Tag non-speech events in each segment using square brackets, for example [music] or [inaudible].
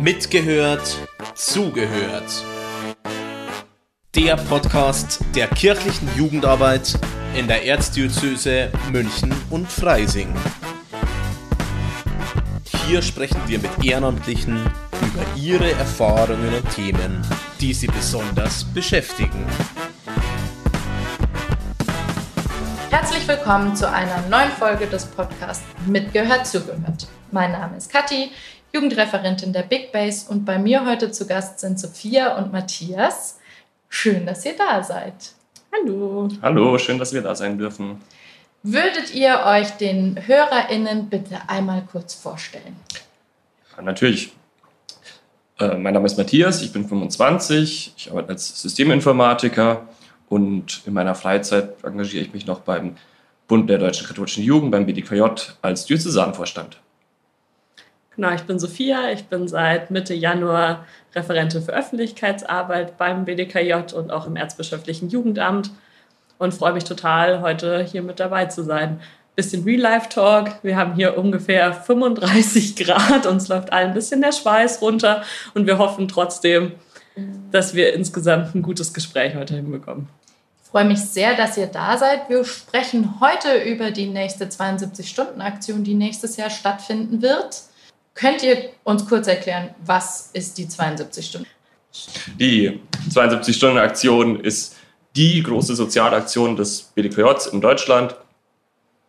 Mitgehört, zugehört. Der Podcast der kirchlichen Jugendarbeit in der Erzdiözese München und Freising. Hier sprechen wir mit Ehrenamtlichen über ihre Erfahrungen und Themen, die sie besonders beschäftigen. Herzlich willkommen zu einer neuen Folge des Podcasts Mitgehört, zugehört. Mein Name ist Kathi, Jugendreferentin der Big Base und bei mir heute zu Gast sind Sophia und Matthias. Schön, dass ihr da seid. Hallo. Hallo, schön, dass wir da sein dürfen. Würdet ihr euch den HörerInnen bitte einmal kurz vorstellen? Ja, natürlich. Äh, mein Name ist Matthias, ich bin 25, ich arbeite als Systeminformatiker und in meiner Freizeit engagiere ich mich noch beim Bund der Deutschen Katholischen Jugend, beim BDKJ, als Diözesanvorstand. Genau, ich bin Sophia, ich bin seit Mitte Januar Referentin für Öffentlichkeitsarbeit beim BDKJ und auch im Erzbischöflichen Jugendamt und freue mich total, heute hier mit dabei zu sein. Bisschen Real-Life-Talk. Wir haben hier ungefähr 35 [laughs] Grad, uns läuft allen ein bisschen der Schweiß runter und wir hoffen trotzdem, dass wir insgesamt ein gutes Gespräch heute hinbekommen. Ich freue mich sehr, dass ihr da seid. Wir sprechen heute über die nächste 72-Stunden-Aktion, die nächstes Jahr stattfinden wird. Könnt ihr uns kurz erklären, was ist die 72 Stunden? Die 72-Stunden-Aktion ist die große Sozialaktion des BDQJ in Deutschland,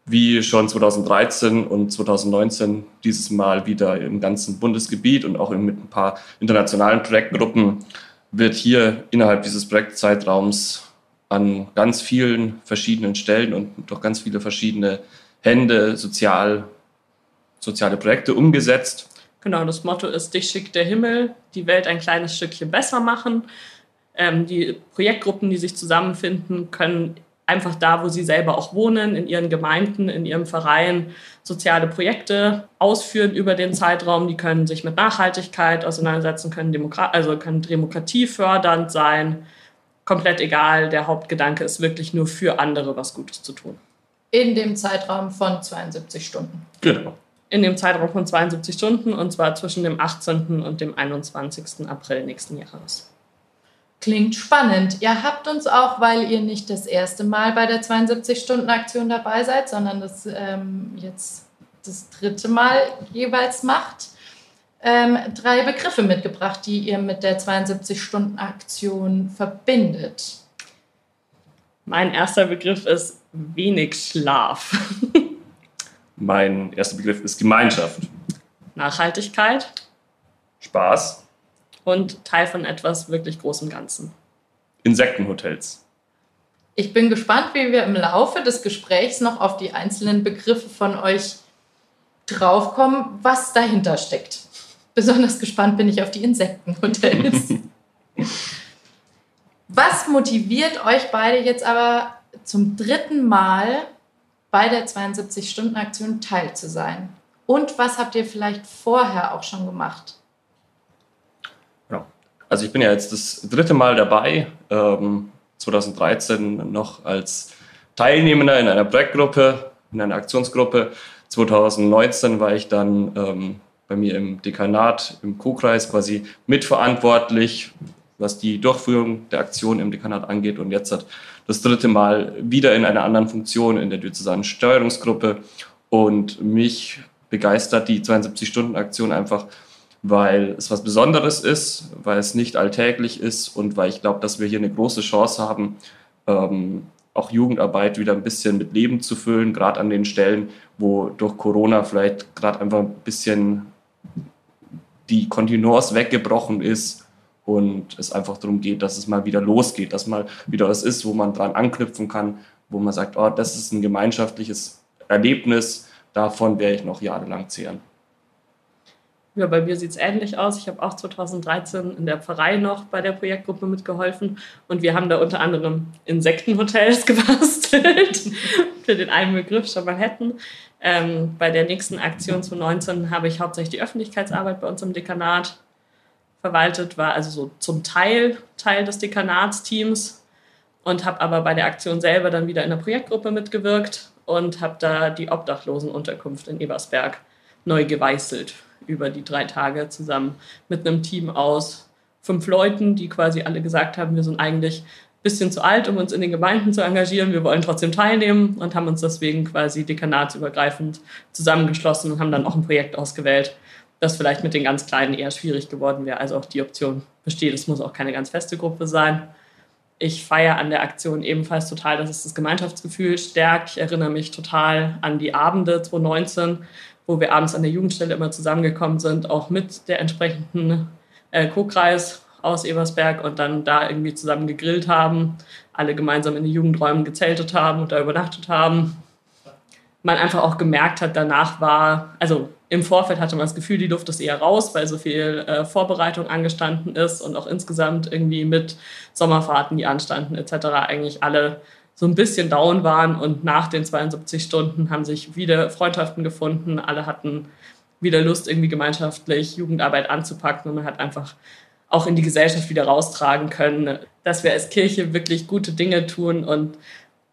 wie schon 2013 und 2019 dieses Mal wieder im ganzen Bundesgebiet und auch mit ein paar internationalen Projektgruppen wird hier innerhalb dieses Projektzeitraums an ganz vielen verschiedenen Stellen und durch ganz viele verschiedene Hände sozial soziale Projekte umgesetzt. Genau, das Motto ist, dich schickt der Himmel, die Welt ein kleines Stückchen besser machen. Ähm, die Projektgruppen, die sich zusammenfinden, können einfach da, wo sie selber auch wohnen, in ihren Gemeinden, in ihrem Verein, soziale Projekte ausführen über den Zeitraum. Die können sich mit Nachhaltigkeit auseinandersetzen, können, Demokrat also können Demokratie fördernd sein. Komplett egal, der Hauptgedanke ist wirklich nur für andere was Gutes zu tun. In dem Zeitraum von 72 Stunden. Genau in dem Zeitraum von 72 Stunden und zwar zwischen dem 18. und dem 21. April nächsten Jahres. Klingt spannend. Ihr habt uns auch, weil ihr nicht das erste Mal bei der 72-Stunden-Aktion dabei seid, sondern das ähm, jetzt das dritte Mal jeweils macht, ähm, drei Begriffe mitgebracht, die ihr mit der 72-Stunden-Aktion verbindet. Mein erster Begriff ist wenig Schlaf. [laughs] Mein erster Begriff ist Gemeinschaft. Nachhaltigkeit. Spaß. Und Teil von etwas wirklich Großem Ganzen. Insektenhotels. Ich bin gespannt, wie wir im Laufe des Gesprächs noch auf die einzelnen Begriffe von euch draufkommen, was dahinter steckt. Besonders gespannt bin ich auf die Insektenhotels. [laughs] was motiviert euch beide jetzt aber zum dritten Mal bei der 72-Stunden-Aktion teil zu sein? Und was habt ihr vielleicht vorher auch schon gemacht? Ja. Also ich bin ja jetzt das dritte Mal dabei, ähm, 2013 noch als Teilnehmender in einer Projektgruppe, in einer Aktionsgruppe. 2019 war ich dann ähm, bei mir im Dekanat, im Co-Kreis quasi mitverantwortlich, was die Durchführung der Aktion im Dekanat angeht. Und jetzt hat das dritte Mal wieder in einer anderen Funktion in der diözesanen Steuerungsgruppe. Und mich begeistert die 72-Stunden-Aktion einfach, weil es was Besonderes ist, weil es nicht alltäglich ist und weil ich glaube, dass wir hier eine große Chance haben, ähm, auch Jugendarbeit wieder ein bisschen mit Leben zu füllen, gerade an den Stellen, wo durch Corona vielleicht gerade einfach ein bisschen die Kontinuance weggebrochen ist und es einfach darum geht, dass es mal wieder losgeht, dass mal wieder was ist, wo man dran anknüpfen kann, wo man sagt, oh, das ist ein gemeinschaftliches Erlebnis, davon werde ich noch jahrelang zehren. Ja, bei mir sieht es ähnlich aus. Ich habe auch 2013 in der Pfarrei noch bei der Projektgruppe mitgeholfen und wir haben da unter anderem Insektenhotels [laughs] gebastelt, für den einen Begriff schon mal hätten. Ähm, bei der nächsten Aktion 2019 habe ich hauptsächlich die Öffentlichkeitsarbeit bei uns im Dekanat verwaltet, war also so zum Teil Teil des Dekanatsteams und habe aber bei der Aktion selber dann wieder in der Projektgruppe mitgewirkt und habe da die Obdachlosenunterkunft in Ebersberg neu geweißelt über die drei Tage zusammen mit einem Team aus fünf Leuten, die quasi alle gesagt haben, wir sind eigentlich ein bisschen zu alt, um uns in den Gemeinden zu engagieren. Wir wollen trotzdem teilnehmen und haben uns deswegen quasi dekanatsübergreifend zusammengeschlossen und haben dann auch ein Projekt ausgewählt, das vielleicht mit den ganz Kleinen eher schwierig geworden wäre. Also auch die Option besteht. Es muss auch keine ganz feste Gruppe sein. Ich feiere an der Aktion ebenfalls total, dass es das Gemeinschaftsgefühl stärkt. Ich erinnere mich total an die Abende 2019, wo wir abends an der Jugendstelle immer zusammengekommen sind, auch mit der entsprechenden äh, Co-Kreis aus Ebersberg und dann da irgendwie zusammen gegrillt haben, alle gemeinsam in den Jugendräumen gezeltet haben und da übernachtet haben. Man einfach auch gemerkt hat, danach war, also im Vorfeld hatte man das Gefühl, die Luft ist eher raus, weil so viel äh, Vorbereitung angestanden ist und auch insgesamt irgendwie mit Sommerfahrten, die anstanden etc. eigentlich alle so ein bisschen down waren und nach den 72 Stunden haben sich wieder Freundschaften gefunden, alle hatten wieder Lust, irgendwie gemeinschaftlich Jugendarbeit anzupacken und man hat einfach auch in die Gesellschaft wieder raustragen können, dass wir als Kirche wirklich gute Dinge tun und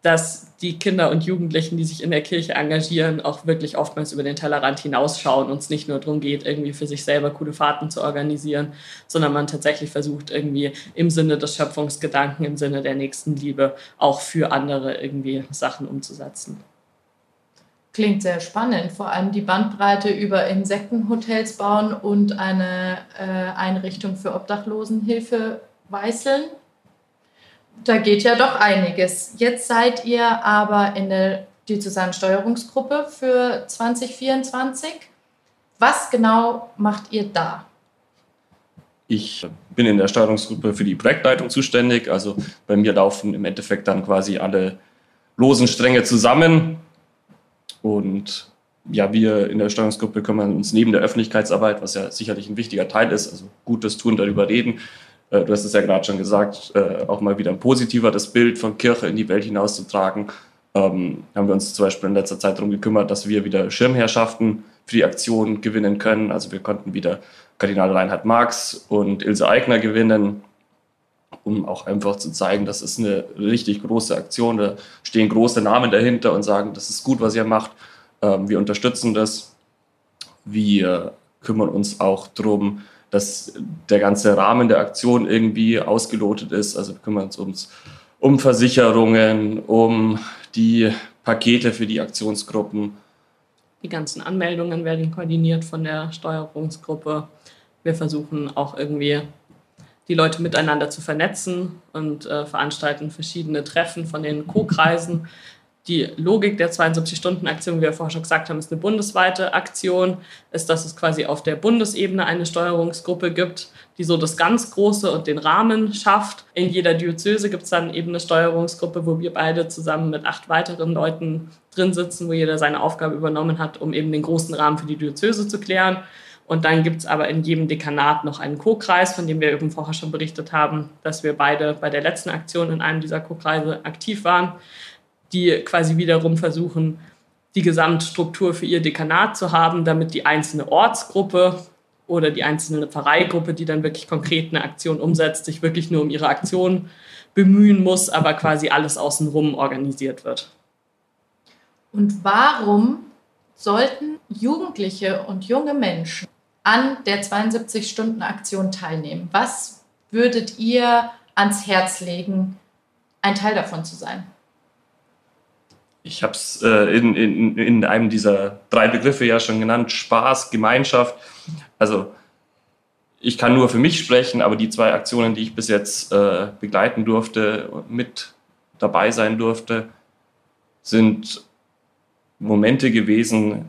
dass die Kinder und Jugendlichen, die sich in der Kirche engagieren, auch wirklich oftmals über den Tellerrand hinausschauen und es nicht nur darum geht, irgendwie für sich selber coole Fahrten zu organisieren, sondern man tatsächlich versucht, irgendwie im Sinne des Schöpfungsgedanken, im Sinne der Nächstenliebe auch für andere irgendwie Sachen umzusetzen. Klingt sehr spannend, vor allem die Bandbreite über Insektenhotels bauen und eine äh, Einrichtung für Obdachlosenhilfe weißeln. Da geht ja doch einiges. Jetzt seid ihr aber in der Diözesansteuerungsgruppe für 2024. Was genau macht ihr da? Ich bin in der Steuerungsgruppe für die Projektleitung zuständig. Also bei mir laufen im Endeffekt dann quasi alle losen Stränge zusammen und ja, wir in der Steuerungsgruppe kümmern uns neben der Öffentlichkeitsarbeit, was ja sicherlich ein wichtiger Teil ist, also Gutes tun, darüber reden. Äh, du hast es ja gerade schon gesagt, äh, auch mal wieder ein positiver das Bild von Kirche in die Welt hinauszutragen. Ähm, haben wir uns zum Beispiel in letzter Zeit darum gekümmert, dass wir wieder Schirmherrschaften für die Aktion gewinnen können. Also wir konnten wieder Kardinal Reinhard Marx und Ilse Eigner gewinnen, um auch einfach zu zeigen, das ist eine richtig große Aktion. Da stehen große Namen dahinter und sagen, das ist gut, was ihr macht. Ähm, wir unterstützen das. Wir kümmern uns auch darum, dass der ganze Rahmen der Aktion irgendwie ausgelotet ist. Also wir kümmern uns ums, um Versicherungen, um die Pakete für die Aktionsgruppen. Die ganzen Anmeldungen werden koordiniert von der Steuerungsgruppe. Wir versuchen auch irgendwie die Leute miteinander zu vernetzen und äh, veranstalten verschiedene Treffen von den Co-Kreisen. Die Logik der 72-Stunden-Aktion, wie wir vorher schon gesagt haben, ist eine bundesweite Aktion, ist, dass es quasi auf der Bundesebene eine Steuerungsgruppe gibt, die so das ganz Große und den Rahmen schafft. In jeder Diözese gibt es dann eben eine Steuerungsgruppe, wo wir beide zusammen mit acht weiteren Leuten drin sitzen, wo jeder seine Aufgabe übernommen hat, um eben den großen Rahmen für die Diözese zu klären. Und dann gibt es aber in jedem Dekanat noch einen Co-Kreis, von dem wir eben vorher schon berichtet haben, dass wir beide bei der letzten Aktion in einem dieser Co-Kreise aktiv waren, die quasi wiederum versuchen, die Gesamtstruktur für ihr Dekanat zu haben, damit die einzelne Ortsgruppe oder die einzelne Pfarreigruppe, die dann wirklich konkret eine Aktion umsetzt, sich wirklich nur um ihre Aktion bemühen muss, aber quasi alles außenrum organisiert wird. Und warum sollten Jugendliche und junge Menschen an der 72-Stunden-Aktion teilnehmen? Was würdet ihr ans Herz legen, ein Teil davon zu sein? Ich habe es äh, in, in, in einem dieser drei Begriffe ja schon genannt, Spaß, Gemeinschaft. Also ich kann nur für mich sprechen, aber die zwei Aktionen, die ich bis jetzt äh, begleiten durfte, mit dabei sein durfte, sind Momente gewesen,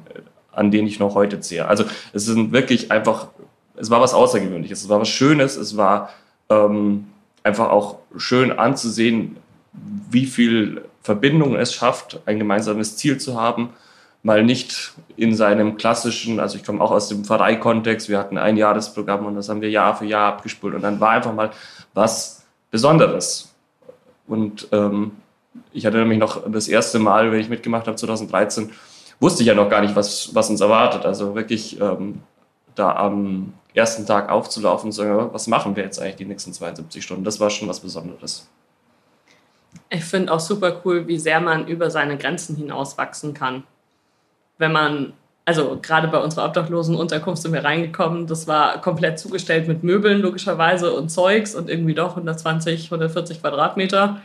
an denen ich noch heute zehre. Also es sind wirklich einfach, es war was Außergewöhnliches, es war was Schönes, es war ähm, einfach auch schön anzusehen, wie viel Verbindung es schafft, ein gemeinsames Ziel zu haben, mal nicht in seinem klassischen, also ich komme auch aus dem Pfarreikontext, wir hatten ein Jahresprogramm und das haben wir Jahr für Jahr abgespult und dann war einfach mal was Besonderes. Und ähm, ich hatte nämlich noch das erste Mal, wenn ich mitgemacht habe, 2013, wusste ich ja noch gar nicht, was, was uns erwartet. Also wirklich ähm, da am ersten Tag aufzulaufen und zu sagen, was machen wir jetzt eigentlich die nächsten 72 Stunden? Das war schon was Besonderes. Ich finde auch super cool, wie sehr man über seine Grenzen hinaus wachsen kann. Wenn man also gerade bei unserer Obdachlosenunterkunft sind wir reingekommen. Das war komplett zugestellt mit Möbeln logischerweise und Zeugs und irgendwie doch 120, 140 Quadratmeter.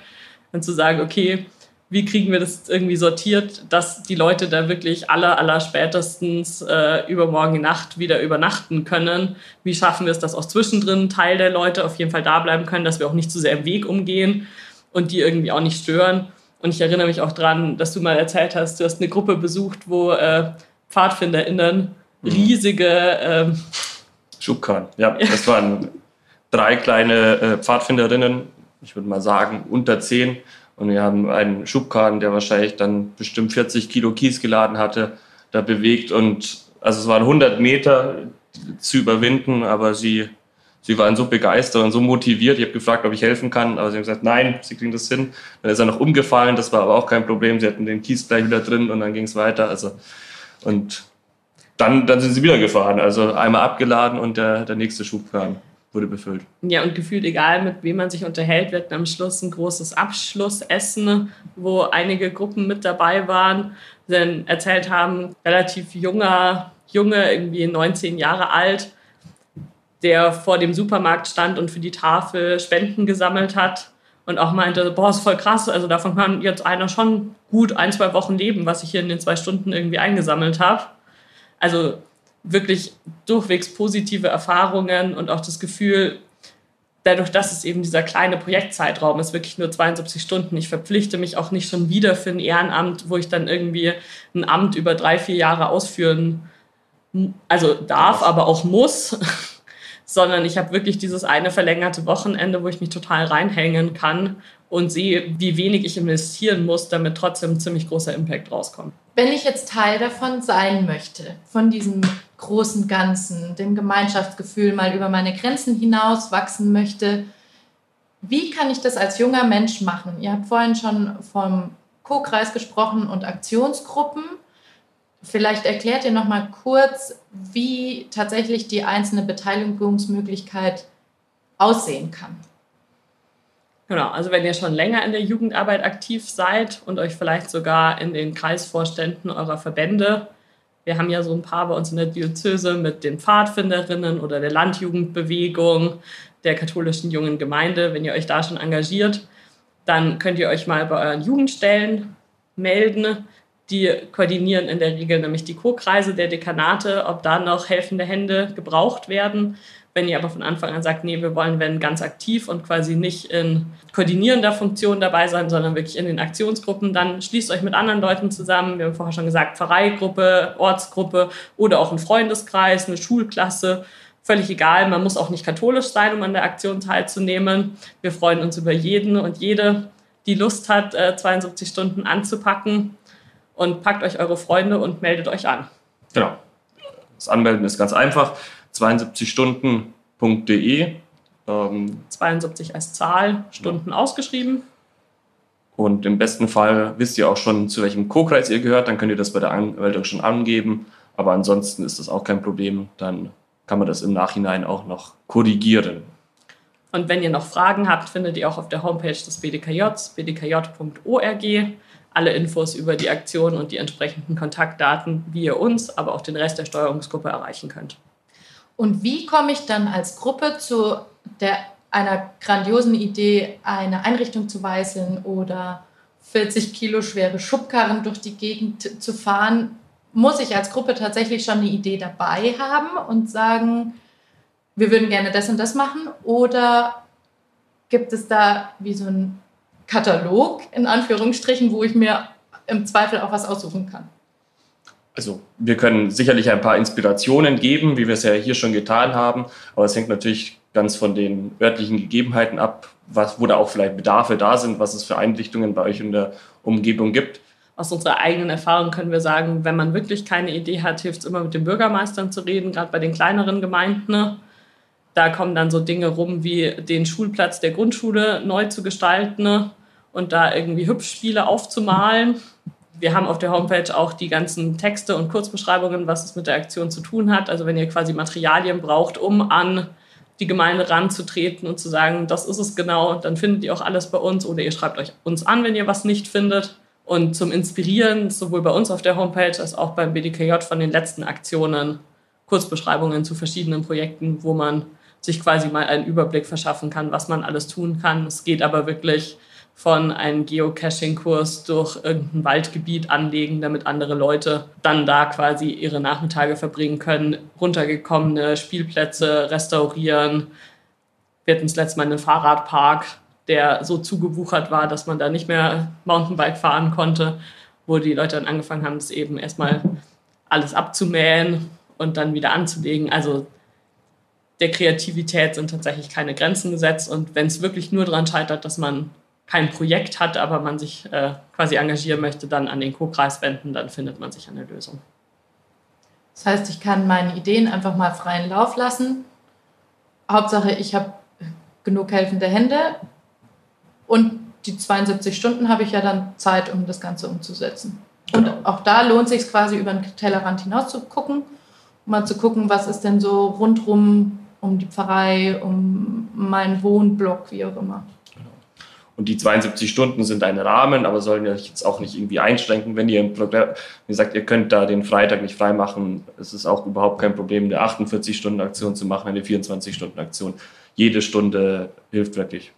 Und zu sagen, okay, wie kriegen wir das irgendwie sortiert, dass die Leute da wirklich aller, aller spätestens äh, übermorgen Nacht wieder übernachten können? Wie schaffen wir es, dass auch zwischendrin Teil der Leute auf jeden Fall da bleiben können, dass wir auch nicht zu sehr im Weg umgehen und die irgendwie auch nicht stören? Und ich erinnere mich auch dran, dass du mal erzählt hast, du hast eine Gruppe besucht, wo äh, PfadfinderInnen mhm. riesige ähm, Schubkarren. Ja, das waren drei kleine äh, Pfadfinderinnen, ich würde mal sagen unter zehn, und wir haben einen Schubkarren, der wahrscheinlich dann bestimmt 40 Kilo Kies geladen hatte, da bewegt. Und also es waren 100 Meter zu überwinden, aber sie, sie waren so begeistert und so motiviert. Ich habe gefragt, ob ich helfen kann, aber sie haben gesagt, nein, sie kriegen das hin. Dann ist er noch umgefallen, das war aber auch kein Problem. Sie hatten den Kies gleich wieder drin und dann ging es weiter. Also, und dann, dann sind sie wieder gefahren. Also einmal abgeladen und der, der nächste Schubkarren wurde befüllt. Ja, und gefühlt egal, mit wem man sich unterhält, wird am Schluss ein großes Abschlussessen, wo einige Gruppen mit dabei waren, dann erzählt haben, relativ junger Junge, irgendwie 19 Jahre alt, der vor dem Supermarkt stand und für die Tafel Spenden gesammelt hat und auch meinte, boah, ist voll krass, also davon kann jetzt einer schon gut ein, zwei Wochen leben, was ich hier in den zwei Stunden irgendwie eingesammelt habe. Also wirklich durchwegs positive Erfahrungen und auch das Gefühl, dadurch, dass es eben dieser kleine Projektzeitraum ist, wirklich nur 72 Stunden. Ich verpflichte mich auch nicht schon wieder für ein Ehrenamt, wo ich dann irgendwie ein Amt über drei, vier Jahre ausführen, also darf, aber auch muss, sondern ich habe wirklich dieses eine verlängerte Wochenende, wo ich mich total reinhängen kann und sehe, wie wenig ich investieren muss, damit trotzdem ein ziemlich großer Impact rauskommt. Wenn ich jetzt Teil davon sein möchte, von diesem großen Ganzen, dem Gemeinschaftsgefühl mal über meine Grenzen hinaus wachsen möchte, wie kann ich das als junger Mensch machen? Ihr habt vorhin schon vom Co-Kreis gesprochen und Aktionsgruppen. Vielleicht erklärt ihr noch mal kurz, wie tatsächlich die einzelne Beteiligungsmöglichkeit aussehen kann. Genau, also wenn ihr schon länger in der Jugendarbeit aktiv seid und euch vielleicht sogar in den Kreisvorständen eurer Verbände, wir haben ja so ein paar bei uns in der Diözese mit den Pfadfinderinnen oder der Landjugendbewegung, der katholischen jungen Gemeinde, wenn ihr euch da schon engagiert, dann könnt ihr euch mal bei euren Jugendstellen melden. Die koordinieren in der Regel nämlich die Co-Kreise der Dekanate, ob da noch helfende Hände gebraucht werden. Wenn ihr aber von Anfang an sagt, nee, wir wollen, wenn ganz aktiv und quasi nicht in koordinierender Funktion dabei sein, sondern wirklich in den Aktionsgruppen, dann schließt euch mit anderen Leuten zusammen. Wir haben vorher schon gesagt, Pfarreigruppe, Ortsgruppe oder auch ein Freundeskreis, eine Schulklasse. Völlig egal, man muss auch nicht katholisch sein, um an der Aktion teilzunehmen. Wir freuen uns über jeden und jede, die Lust hat, 72 äh, Stunden anzupacken. Und packt euch eure Freunde und meldet euch an. Genau. Das Anmelden ist ganz einfach 72stunden.de. Ähm, 72 als Zahl, Stunden ja. ausgeschrieben. Und im besten Fall wisst ihr auch schon, zu welchem Co-Kreis ihr gehört, dann könnt ihr das bei der Anmeldung schon angeben. Aber ansonsten ist das auch kein Problem. Dann kann man das im Nachhinein auch noch korrigieren. Und wenn ihr noch Fragen habt, findet ihr auch auf der Homepage des BDKJs, bdkj.org, alle Infos über die Aktion und die entsprechenden Kontaktdaten, wie ihr uns, aber auch den Rest der Steuerungsgruppe erreichen könnt. Und wie komme ich dann als Gruppe zu der, einer grandiosen Idee, eine Einrichtung zu weißeln oder 40 Kilo schwere Schubkarren durch die Gegend zu fahren? Muss ich als Gruppe tatsächlich schon eine Idee dabei haben und sagen, wir würden gerne das und das machen? Oder gibt es da wie so einen Katalog in Anführungsstrichen, wo ich mir im Zweifel auch was aussuchen kann? also wir können sicherlich ein paar Inspirationen geben, wie wir es ja hier schon getan haben, aber es hängt natürlich ganz von den örtlichen Gegebenheiten ab, was, wo da auch vielleicht Bedarfe da sind, was es für Einrichtungen bei euch in der Umgebung gibt. Aus unserer eigenen Erfahrung können wir sagen, wenn man wirklich keine Idee hat, hilft es immer mit den Bürgermeistern zu reden, gerade bei den kleineren Gemeinden. Da kommen dann so Dinge rum wie den Schulplatz der Grundschule neu zu gestalten und da irgendwie Hübschspiele aufzumalen wir haben auf der Homepage auch die ganzen Texte und Kurzbeschreibungen, was es mit der Aktion zu tun hat. Also wenn ihr quasi Materialien braucht, um an die Gemeinde ranzutreten und zu sagen, das ist es genau, dann findet ihr auch alles bei uns oder ihr schreibt euch uns an, wenn ihr was nicht findet und zum Inspirieren, sowohl bei uns auf der Homepage als auch beim BDKJ von den letzten Aktionen, Kurzbeschreibungen zu verschiedenen Projekten, wo man sich quasi mal einen Überblick verschaffen kann, was man alles tun kann. Es geht aber wirklich von einem Geocaching-Kurs durch irgendein Waldgebiet anlegen, damit andere Leute dann da quasi ihre Nachmittage verbringen können, runtergekommene Spielplätze restaurieren. Wir hatten das letzte Mal einen Fahrradpark, der so zugewuchert war, dass man da nicht mehr Mountainbike fahren konnte, wo die Leute dann angefangen haben, das eben erstmal alles abzumähen und dann wieder anzulegen. Also der Kreativität sind tatsächlich keine Grenzen gesetzt. Und wenn es wirklich nur daran scheitert, dass man kein Projekt hat, aber man sich äh, quasi engagieren möchte, dann an den Co-Kreis wenden, dann findet man sich eine Lösung. Das heißt, ich kann meine Ideen einfach mal freien Lauf lassen. Hauptsache, ich habe genug helfende Hände und die 72 Stunden habe ich ja dann Zeit, um das Ganze umzusetzen. Genau. Und auch da lohnt es sich quasi über den Tellerrand hinaus zu gucken, um mal zu gucken, was ist denn so rundrum um die Pfarrei, um meinen Wohnblock, wie auch immer. Und die 72 Stunden sind ein Rahmen, aber sollen euch jetzt auch nicht irgendwie einschränken. Wenn ihr im Programm, wie gesagt, ihr könnt da den Freitag nicht frei machen, es ist auch überhaupt kein Problem, eine 48-Stunden-Aktion zu machen, eine 24-Stunden-Aktion. Jede Stunde hilft wirklich.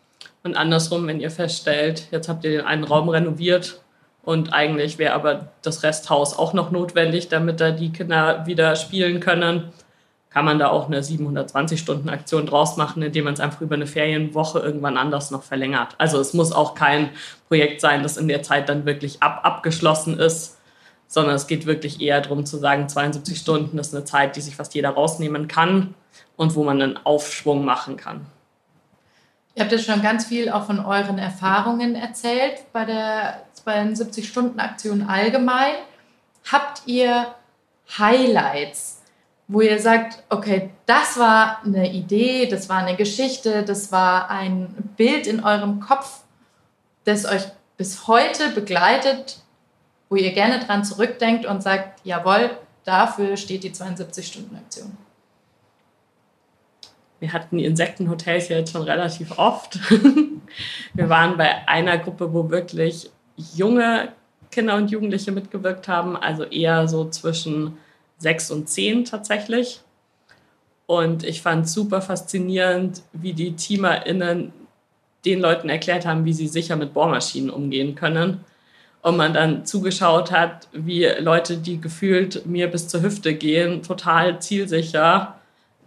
Und andersrum, wenn ihr feststellt, jetzt habt ihr den einen Raum renoviert und eigentlich wäre aber das Resthaus auch noch notwendig, damit da die Kinder wieder spielen können, kann man da auch eine 720-Stunden-Aktion draus machen, indem man es einfach über eine Ferienwoche irgendwann anders noch verlängert. Also es muss auch kein Projekt sein, das in der Zeit dann wirklich ab abgeschlossen ist, sondern es geht wirklich eher darum zu sagen, 72 Stunden ist eine Zeit, die sich fast jeder rausnehmen kann und wo man einen Aufschwung machen kann. Ihr habt jetzt schon ganz viel auch von euren Erfahrungen erzählt bei der 72-Stunden-Aktion allgemein. Habt ihr Highlights wo ihr sagt, okay, das war eine Idee, das war eine Geschichte, das war ein Bild in eurem Kopf, das euch bis heute begleitet, wo ihr gerne dran zurückdenkt und sagt, jawohl, dafür steht die 72-Stunden-Aktion. Wir hatten die Insektenhotels ja jetzt schon relativ oft. [laughs] Wir waren bei einer Gruppe, wo wirklich junge Kinder und Jugendliche mitgewirkt haben, also eher so zwischen sechs und zehn tatsächlich. Und ich fand es super faszinierend, wie die TeamerInnen den Leuten erklärt haben, wie sie sicher mit Bohrmaschinen umgehen können. Und man dann zugeschaut hat, wie Leute, die gefühlt mir bis zur Hüfte gehen, total zielsicher,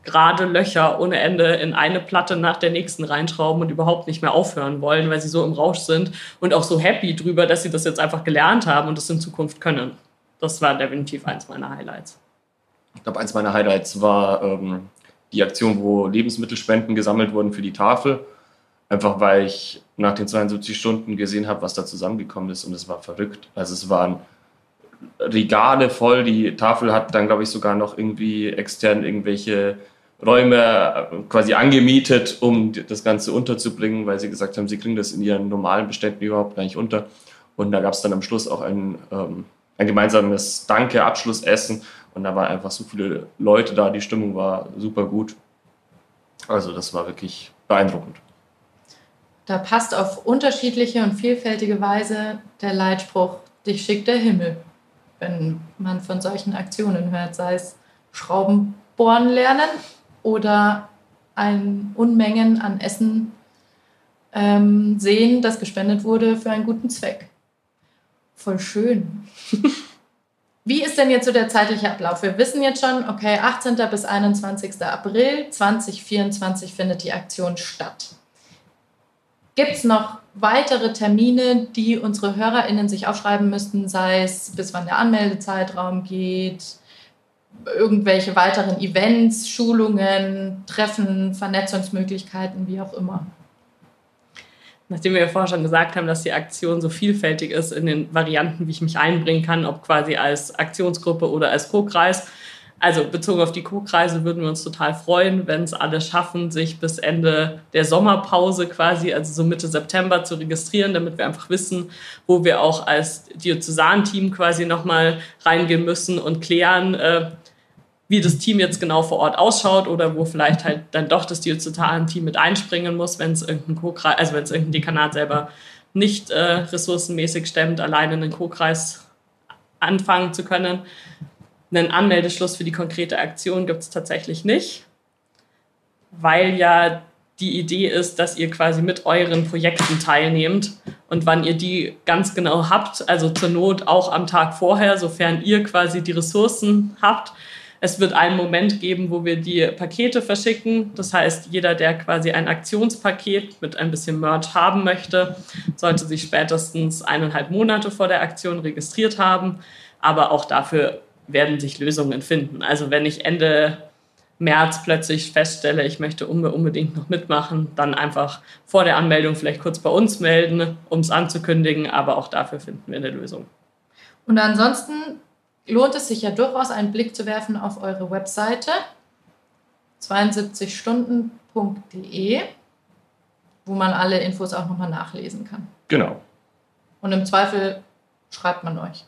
gerade Löcher ohne Ende in eine Platte nach der nächsten reinschrauben und überhaupt nicht mehr aufhören wollen, weil sie so im Rausch sind und auch so happy drüber, dass sie das jetzt einfach gelernt haben und das in Zukunft können. Das war definitiv eins meiner Highlights. Ich glaube, eins meiner Highlights war ähm, die Aktion, wo Lebensmittelspenden gesammelt wurden für die Tafel. Einfach weil ich nach den 72 Stunden gesehen habe, was da zusammengekommen ist und es war verrückt. Also es waren Regale voll. Die Tafel hat dann, glaube ich, sogar noch irgendwie extern irgendwelche Räume äh, quasi angemietet, um das Ganze unterzubringen, weil sie gesagt haben, sie kriegen das in ihren normalen Beständen überhaupt gar nicht unter. Und da gab es dann am Schluss auch ein, ähm, ein gemeinsames Danke-Abschlussessen, und da waren einfach so viele Leute da, die Stimmung war super gut. Also das war wirklich beeindruckend. Da passt auf unterschiedliche und vielfältige Weise der Leitspruch, dich schickt der Himmel, wenn man von solchen Aktionen hört, sei es Schrauben bohren lernen oder ein Unmengen an Essen ähm, sehen, das gespendet wurde für einen guten Zweck. Voll schön. [laughs] Wie ist denn jetzt so der zeitliche Ablauf? Wir wissen jetzt schon, okay, 18. bis 21. April 2024 findet die Aktion statt. Gibt es noch weitere Termine, die unsere HörerInnen sich aufschreiben müssten, sei es bis wann der Anmeldezeitraum geht, irgendwelche weiteren Events, Schulungen, Treffen, Vernetzungsmöglichkeiten, wie auch immer? Nachdem wir ja vorher schon gesagt haben, dass die Aktion so vielfältig ist in den Varianten, wie ich mich einbringen kann, ob quasi als Aktionsgruppe oder als Co-Kreis. Also bezogen auf die Co-Kreise würden wir uns total freuen, wenn es alle schaffen, sich bis Ende der Sommerpause quasi, also so Mitte September zu registrieren, damit wir einfach wissen, wo wir auch als Diözesan-Team quasi nochmal reingehen müssen und klären, äh, wie das Team jetzt genau vor Ort ausschaut oder wo vielleicht halt dann doch das diözesane Team mit einspringen muss, wenn es irgendein Co also wenn es irgendein Dekanat selber nicht äh, ressourcenmäßig stemmt, alleine einen Co-Kreis anfangen zu können. Einen Anmeldeschluss für die konkrete Aktion gibt es tatsächlich nicht, weil ja die Idee ist, dass ihr quasi mit euren Projekten teilnehmt und wann ihr die ganz genau habt, also zur Not auch am Tag vorher, sofern ihr quasi die Ressourcen habt. Es wird einen Moment geben, wo wir die Pakete verschicken. Das heißt, jeder, der quasi ein Aktionspaket mit ein bisschen Merch haben möchte, sollte sich spätestens eineinhalb Monate vor der Aktion registriert haben. Aber auch dafür werden sich Lösungen finden. Also wenn ich Ende März plötzlich feststelle, ich möchte unbedingt noch mitmachen, dann einfach vor der Anmeldung vielleicht kurz bei uns melden, um es anzukündigen, aber auch dafür finden wir eine Lösung. Und ansonsten lohnt es sich ja durchaus einen Blick zu werfen auf eure Webseite 72stunden.de, wo man alle Infos auch nochmal nachlesen kann. Genau. Und im Zweifel schreibt man euch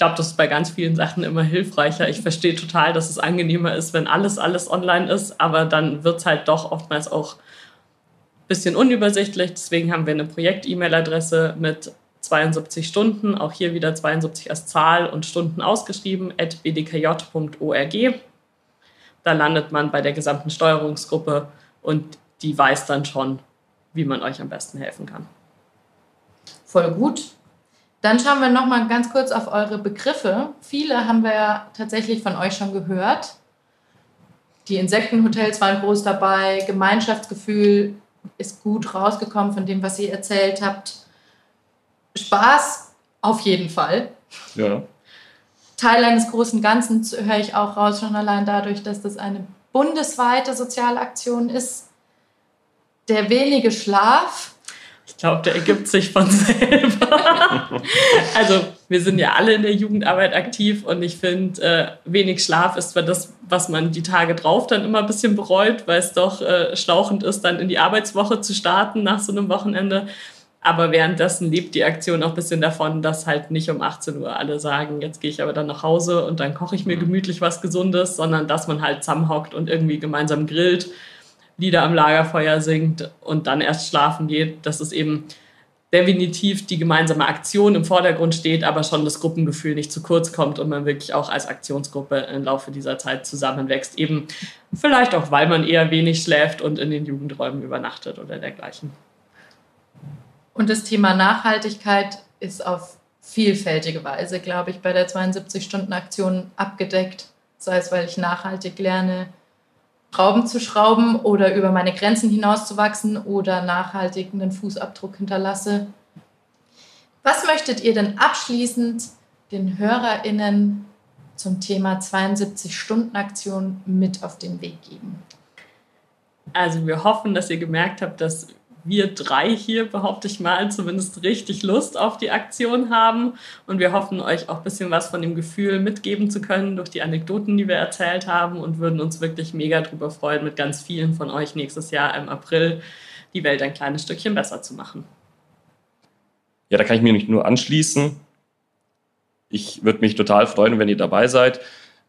glaube, das ist bei ganz vielen Sachen immer hilfreicher. Ich verstehe total, dass es angenehmer ist, wenn alles, alles online ist, aber dann wird es halt doch oftmals auch ein bisschen unübersichtlich. Deswegen haben wir eine Projekt-E-Mail-Adresse mit 72 Stunden, auch hier wieder 72 als Zahl und Stunden ausgeschrieben, at bdkj.org. Da landet man bei der gesamten Steuerungsgruppe und die weiß dann schon, wie man euch am besten helfen kann. Voll gut. Dann schauen wir noch mal ganz kurz auf eure Begriffe. Viele haben wir ja tatsächlich von euch schon gehört. Die Insektenhotels waren groß dabei. Gemeinschaftsgefühl ist gut rausgekommen von dem, was ihr erzählt habt. Spaß auf jeden Fall. Ja. Teil eines großen Ganzen höre ich auch raus, schon allein dadurch, dass das eine bundesweite Sozialaktion ist. Der wenige Schlaf ich glaube, der ergibt sich von [laughs] selber. [laughs] also wir sind ja alle in der Jugendarbeit aktiv und ich finde, äh, wenig Schlaf ist zwar das, was man die Tage drauf dann immer ein bisschen bereut, weil es doch äh, schlauchend ist, dann in die Arbeitswoche zu starten nach so einem Wochenende. Aber währenddessen lebt die Aktion auch ein bisschen davon, dass halt nicht um 18 Uhr alle sagen, jetzt gehe ich aber dann nach Hause und dann koche ich mir mhm. gemütlich was Gesundes, sondern dass man halt zusammenhockt und irgendwie gemeinsam grillt Lieder am Lagerfeuer singt und dann erst schlafen geht, dass es eben definitiv die gemeinsame Aktion im Vordergrund steht, aber schon das Gruppengefühl nicht zu kurz kommt und man wirklich auch als Aktionsgruppe im Laufe dieser Zeit zusammenwächst. Eben vielleicht auch, weil man eher wenig schläft und in den Jugendräumen übernachtet oder dergleichen. Und das Thema Nachhaltigkeit ist auf vielfältige Weise, glaube ich, bei der 72-Stunden-Aktion abgedeckt. Sei es, weil ich nachhaltig lerne, Schrauben zu schrauben oder über meine Grenzen hinauszuwachsen oder nachhaltig einen Fußabdruck hinterlasse. Was möchtet ihr denn abschließend den HörerInnen zum Thema 72-Stunden-Aktion mit auf den Weg geben? Also wir hoffen, dass ihr gemerkt habt, dass wir drei hier, behaupte ich mal, zumindest richtig Lust auf die Aktion haben. Und wir hoffen, euch auch ein bisschen was von dem Gefühl mitgeben zu können durch die Anekdoten, die wir erzählt haben und würden uns wirklich mega darüber freuen, mit ganz vielen von euch nächstes Jahr im April die Welt ein kleines Stückchen besser zu machen. Ja, da kann ich mir nicht nur anschließen. Ich würde mich total freuen, wenn ihr dabei seid.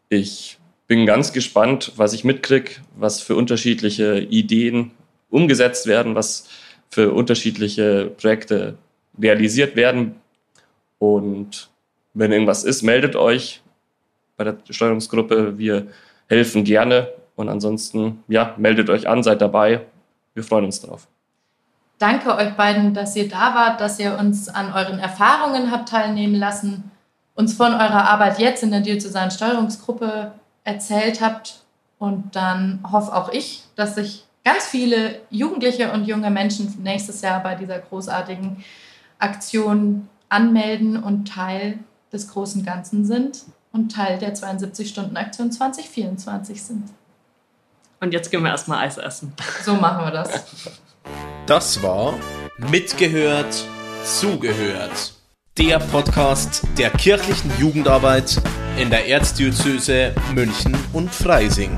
Ich bin ganz gespannt, was ich mitkriege, was für unterschiedliche Ideen umgesetzt werden, was für unterschiedliche Projekte realisiert werden. Und wenn irgendwas ist, meldet euch bei der Steuerungsgruppe. Wir helfen gerne. Und ansonsten, ja, meldet euch an, seid dabei. Wir freuen uns drauf. Danke euch beiden, dass ihr da wart, dass ihr uns an euren Erfahrungen habt teilnehmen lassen, uns von eurer Arbeit jetzt in der Diözesanen Steuerungsgruppe erzählt habt. Und dann hoffe auch ich, dass sich ganz viele Jugendliche und junge Menschen nächstes Jahr bei dieser großartigen Aktion anmelden und Teil des großen Ganzen sind und Teil der 72-Stunden-Aktion 2024 sind. Und jetzt gehen wir erstmal Eis essen. So machen wir das. Das war Mitgehört, Zugehört. Der Podcast der kirchlichen Jugendarbeit in der Erzdiözese München und Freising.